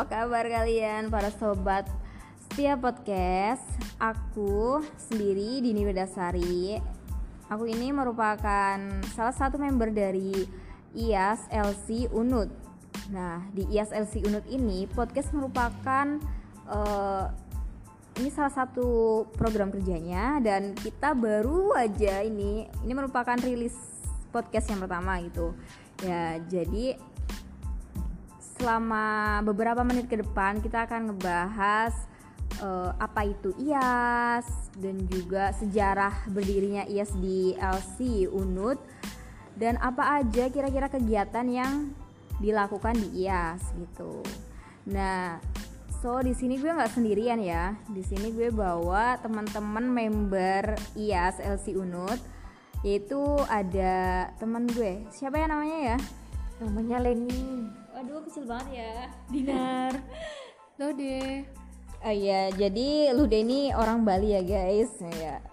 Apa kabar kalian para sobat setiap podcast? Aku sendiri Dini Wedasari. Aku ini merupakan salah satu member dari IAS LC Unut. Nah, di IAS LC Unut ini podcast merupakan uh, ini salah satu program kerjanya dan kita baru aja ini ini merupakan rilis podcast yang pertama gitu. Ya, jadi selama beberapa menit ke depan kita akan ngebahas uh, apa itu IAS dan juga sejarah berdirinya IAS di LC Unut dan apa aja kira-kira kegiatan yang dilakukan di IAS gitu. Nah, so di sini gue nggak sendirian ya. Di sini gue bawa teman-teman member IAS LC Unut yaitu ada teman gue. Siapa ya namanya ya? Namanya Leni. Waduh, kecil banget ya. Dinar. Lode. Oh iya, jadi Lude ini orang Bali ya guys. Ya.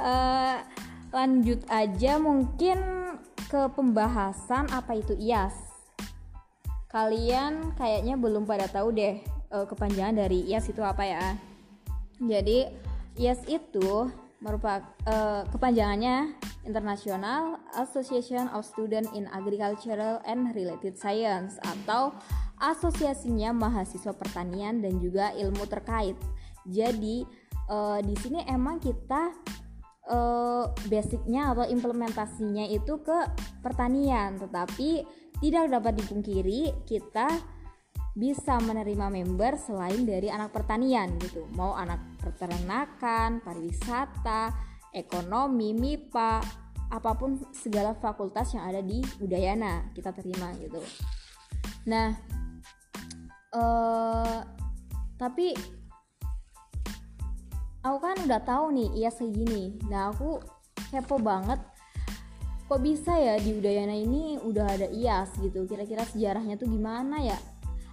uh, lanjut aja mungkin ke pembahasan apa itu IAS. Kalian kayaknya belum pada tahu deh uh, kepanjangan dari IAS itu apa ya. Jadi IAS itu merupakan uh, kepanjangannya International Association of Students in Agricultural and Related Science atau asosiasinya mahasiswa pertanian dan juga ilmu terkait. Jadi uh, di sini emang kita uh, basicnya atau implementasinya itu ke pertanian, tetapi tidak dapat dipungkiri kita bisa menerima member selain dari anak pertanian gitu, mau anak peternakan, pariwisata, ekonomi, MIPA, apa pun segala fakultas yang ada di Udayana kita terima gitu. Nah, uh, tapi aku kan udah tahu nih iya segini. Nah, aku kepo banget kok bisa ya di Udayana ini udah ada IAS gitu. Kira-kira sejarahnya tuh gimana ya?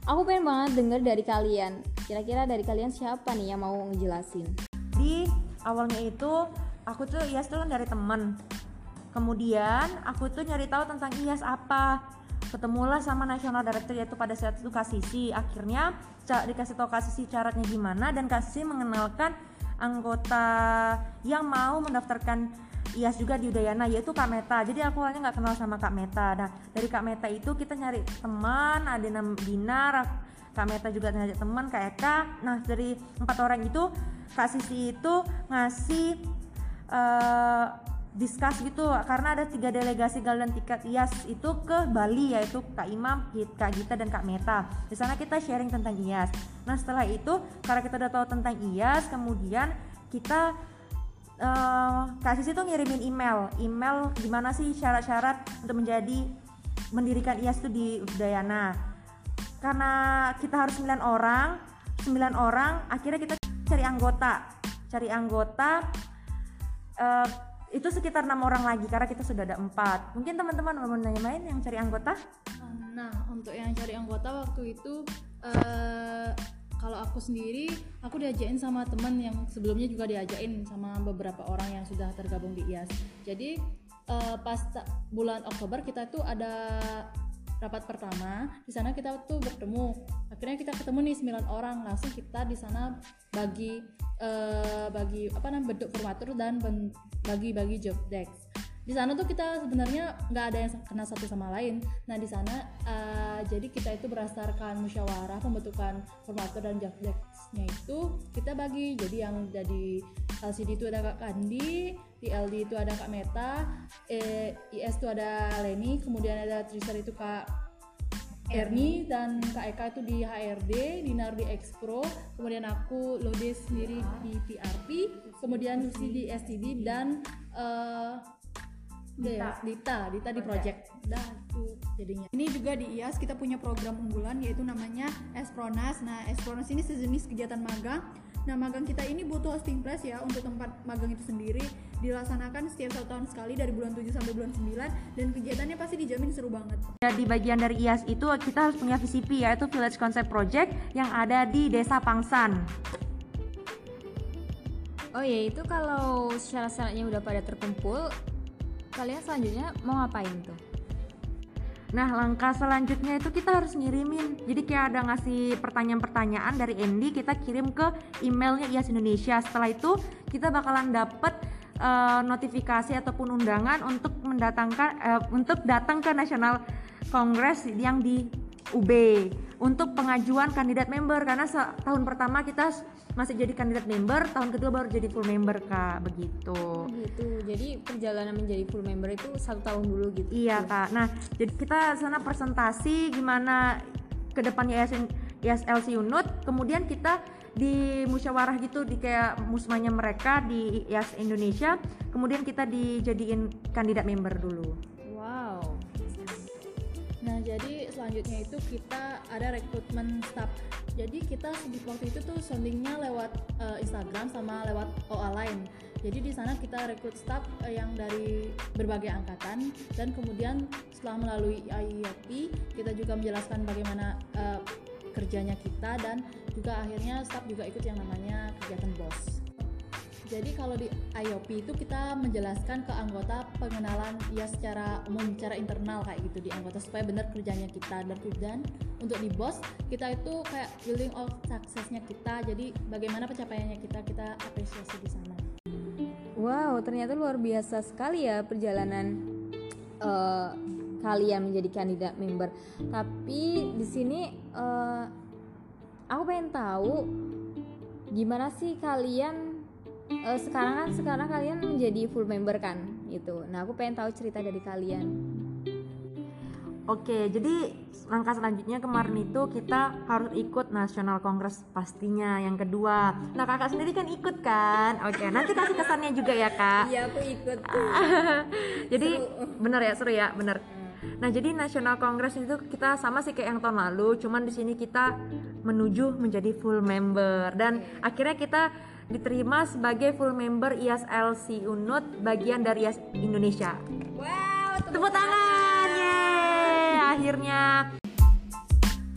Aku pengen banget denger dari kalian. Kira-kira dari kalian siapa nih yang mau ngejelasin? Di awalnya itu aku tuh IAS tuh kan dari temen kemudian aku tuh nyari tahu tentang IAS apa ketemulah sama national director yaitu pada saat itu Kasisi akhirnya dikasih tahu Kasisi syaratnya gimana dan Kasisi mengenalkan anggota yang mau mendaftarkan IAS juga di Udayana yaitu Kak Meta jadi aku awalnya nggak kenal sama Kak Meta nah dari Kak Meta itu kita nyari teman ada nama Dinar Kak Meta juga nyari teman Kak Eka nah dari empat orang itu Kak Sisi itu ngasih uh, discuss gitu karena ada tiga delegasi galian tiket IAS itu ke Bali yaitu Kak Imam, Kak Gita dan Kak Meta. Di sana kita sharing tentang IAS. Nah setelah itu karena kita udah tahu tentang IAS, kemudian kita uh, Kak Sisi tuh ngirimin email, email gimana sih syarat-syarat untuk menjadi mendirikan IAS itu di Udayana. Karena kita harus 9 orang, 9 orang, akhirnya kita cari anggota, cari anggota. Uh, itu sekitar enam orang lagi karena kita sudah ada empat mungkin teman-teman mau nanya main yang cari anggota nah untuk yang cari anggota waktu itu uh, kalau aku sendiri aku diajain sama teman yang sebelumnya juga diajain sama beberapa orang yang sudah tergabung di IAS jadi uh, pas bulan Oktober kita tuh ada rapat pertama. Di sana kita tuh bertemu. Akhirnya kita ketemu nih 9 orang. Langsung kita di sana bagi uh, bagi apa namanya bentuk formatur dan bagi-bagi job desk di sana tuh kita sebenarnya nggak ada yang kenal satu sama lain. Nah di sana uh, jadi kita itu berdasarkan musyawarah pembentukan formatur dan job desknya itu kita bagi. Jadi yang jadi LCD itu ada Kak Kandi di LD itu ada Kak Meta, eh, IS itu ada Leni, kemudian ada Trisar itu Kak Erni dan Kak Eka itu di HRD, Dinar di Expro, kemudian aku Lode sendiri di PRP, kemudian Lucy di STD dan uh, Dita. Dita, Dita di project. Dah itu jadinya. Ini juga di IAS kita punya program unggulan yaitu namanya Espronas. Nah, Espronas ini sejenis kegiatan magang Nah, magang kita ini butuh hosting place ya untuk tempat magang itu sendiri dilaksanakan setiap satu tahun sekali dari bulan 7 sampai bulan 9 dan kegiatannya pasti dijamin seru banget. Di bagian dari IAS itu kita harus punya VCP yaitu Village Concept Project yang ada di Desa Pangsan. Oh ya, itu kalau syarat-syaratnya udah pada terkumpul, kalian selanjutnya mau ngapain tuh? Nah, langkah selanjutnya itu kita harus ngirimin. Jadi kayak ada ngasih pertanyaan-pertanyaan dari Andy, kita kirim ke emailnya IAS Indonesia. Setelah itu kita bakalan dapet eh, notifikasi ataupun undangan untuk mendatangkan eh, untuk datang ke National Congress yang di UB untuk pengajuan kandidat member karena tahun pertama kita masih jadi kandidat member, tahun kedua baru jadi full member kak begitu. gitu jadi perjalanan menjadi full member itu satu tahun dulu gitu Iya kak. Nah jadi kita sana presentasi gimana ke depannya IS, ISLC Unut, kemudian kita di musyawarah gitu di kayak musmanya mereka di IAS Indonesia, kemudian kita dijadiin kandidat member dulu. Jadi selanjutnya itu kita ada rekrutmen staff. Jadi kita waktu itu tuh soundingnya lewat eh, Instagram sama lewat OA lain. Jadi di sana kita rekrut staff eh, yang dari berbagai angkatan dan kemudian setelah melalui IIP kita juga menjelaskan bagaimana eh, kerjanya kita dan juga akhirnya staff juga ikut yang namanya kegiatan BOS. Jadi kalau di IOP itu kita menjelaskan ke anggota pengenalan ya secara umum, secara internal kayak gitu di anggota supaya benar kerjanya kita dan dan untuk di bos kita itu kayak building of suksesnya kita. Jadi bagaimana pencapaiannya kita kita apresiasi di sana. Wow, ternyata luar biasa sekali ya perjalanan eh, kalian menjadi kandidat member. Tapi di sini eh, aku pengen tahu gimana sih kalian eh, sekarang kan sekarang kalian menjadi full member kan gitu. Nah, aku pengen tahu cerita dari kalian. Oke, jadi langkah selanjutnya kemarin itu kita harus ikut National Congress pastinya yang kedua. Nah kakak sendiri kan ikut kan? Oke, nanti kasih kesannya juga ya kak. Iya, aku ikut. jadi bener ya seru ya bener. Nah jadi National Congress itu kita sama sih kayak yang tahun lalu, cuman di sini kita menuju menjadi full member dan akhirnya kita diterima sebagai full member IASLC Unut bagian dari IAS Indonesia. Wow, Tepuk tangan, yeay, akhirnya.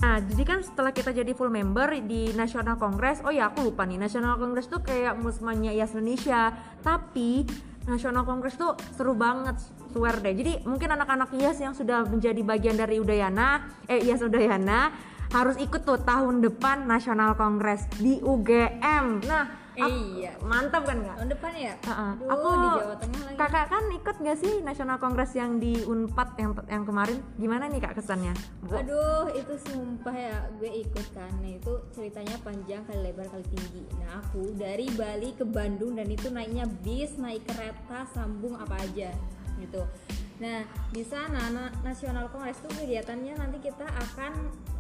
Nah, jadi kan setelah kita jadi full member di National Congress, oh ya aku lupa nih, National Congress tuh kayak musmanya IAS Indonesia, tapi National Congress tuh seru banget, swear deh. Jadi mungkin anak-anak IAS yang sudah menjadi bagian dari Udayana, eh IAS Udayana, harus ikut tuh tahun depan National Congress di UGM. Nah, Iya. mantap kan kak? Tahun depan ya? Heeh. Aduh, aku di Jawa Tengah lagi. kakak kan ikut gak sih National Congress yang di Unpad yang yang kemarin gimana nih kak kesannya Bu? Aduh, itu sumpah ya, gue ikut kan. Nah, itu ceritanya panjang kali lebar kali tinggi. Nah, aku dari Bali ke Bandung dan itu naiknya bis, naik kereta, sambung apa aja gitu. Nah, di sana na- National Congress itu kegiatannya nanti kita akan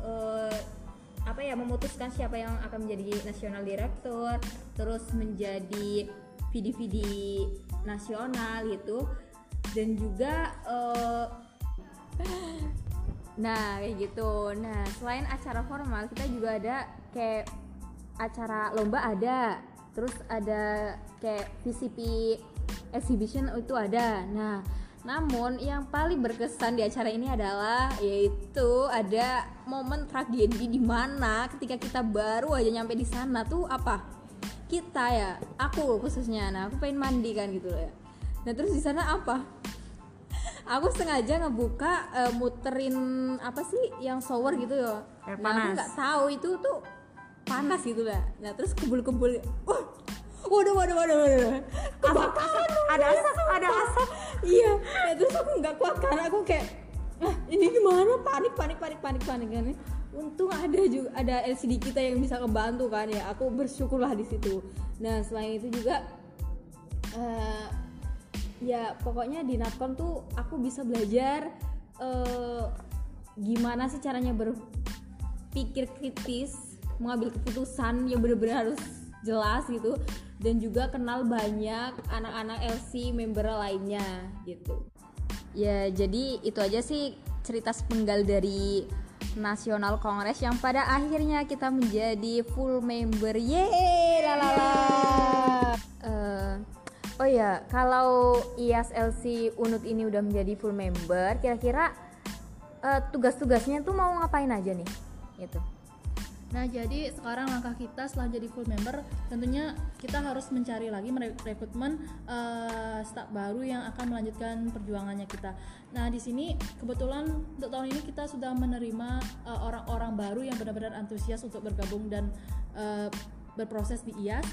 eh, apa ya memutuskan siapa yang akan menjadi national director, terus menjadi VD-VD nasional gitu. Dan juga eh, Nah, kayak gitu. Nah, selain acara formal, kita juga ada kayak acara lomba ada. Terus ada kayak VCP exhibition itu ada. Nah, namun yang paling berkesan di acara ini adalah yaitu ada momen tragedi di mana ketika kita baru aja nyampe di sana tuh apa? Kita ya, aku khususnya. Nah, aku pengen mandi kan gitu loh ya. Nah, terus di sana apa? aku sengaja ngebuka eh, muterin apa sih yang shower gitu ya Air nah aku nggak tahu itu tuh panas gitu lah nah terus kebul-kebul wah waduh waduh waduh waduh kebakaran ada asap ada asap iya nah, terus aku nggak kuat karena aku kayak ah ini gimana? Panik panik panik panik panik kan untung ada juga ada LCD kita yang bisa ngebantu kan ya. Aku bersyukurlah di situ. Nah selain itu juga eh, ya pokoknya di Natcon tuh aku bisa belajar eh, gimana sih caranya berpikir kritis mengambil keputusan yang benar-benar harus jelas gitu dan juga kenal banyak anak-anak LC member lainnya gitu. Ya jadi itu aja sih cerita sepenggal dari Nasional Kongres yang pada akhirnya kita menjadi full member. Yeay lalala Eh, oh ya kalau IASLC Unut ini udah menjadi full member kira-kira eh, tugas-tugasnya tuh mau ngapain aja nih? Gitu Nah, jadi sekarang langkah kita setelah jadi full member, tentunya kita harus mencari lagi merekrutmen uh, staff baru yang akan melanjutkan perjuangannya kita. Nah, di sini kebetulan untuk tahun ini kita sudah menerima uh, orang-orang baru yang benar-benar antusias untuk bergabung dan uh, berproses di IAS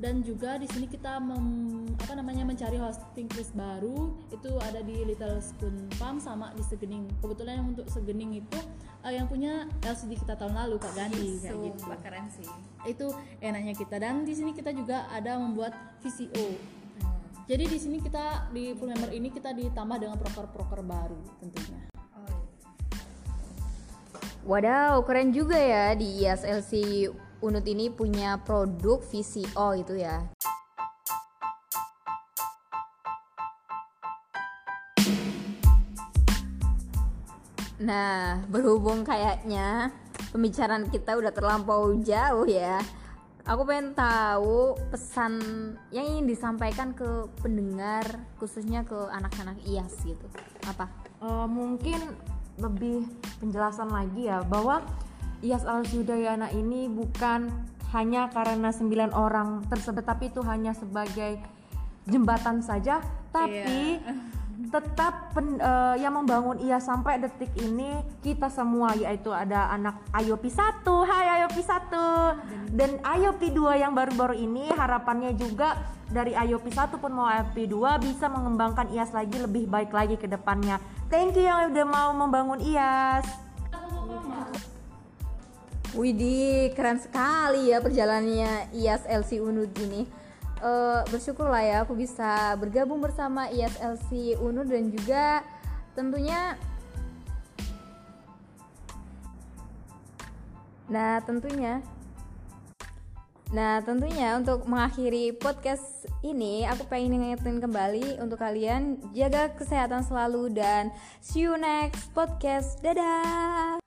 dan juga di sini kita mem, apa namanya mencari hosting place baru. Itu ada di Little Spoon Farm sama di Segening. Kebetulan yang untuk Segening itu uh, yang punya LCD kita tahun lalu Kak Gandhi kayak gitu. keren sih. Itu enaknya kita. Dan di sini kita juga ada membuat VCO Hmm. jadi di sini kita di full member ini kita ditambah dengan proker-proker baru tentunya. Wadaw, keren juga ya di ISLC Unut ini punya produk VCO itu ya. Nah, berhubung kayaknya pembicaraan kita udah terlampau jauh ya. Aku pengen tahu pesan yang ingin disampaikan ke pendengar khususnya ke anak-anak IAS gitu. Apa? Eh, mungkin lebih penjelasan lagi ya bahwa IAS Al Sudayana ini bukan hanya karena sembilan orang tersebut tapi itu hanya sebagai jembatan saja. Tapi tetap pen- eh, yang membangun IAS sampai detik ini kita semua yaitu ada anak IOP 1 hai IOP 1 dan IOP 2 yang baru-baru ini harapannya juga dari IOP 1 pun mau IOP 2 bisa mengembangkan IAS lagi lebih baik lagi ke depannya. Thank you yang udah mau membangun IAS Widih, keren sekali ya perjalanannya IAS LC Unud ini. Eh, bersyukurlah ya aku bisa bergabung bersama IAS LC Unud dan juga tentunya Nah, tentunya Nah, tentunya untuk mengakhiri podcast ini, aku pengen ngingetin kembali untuk kalian jaga kesehatan selalu dan see you next podcast. Dadah.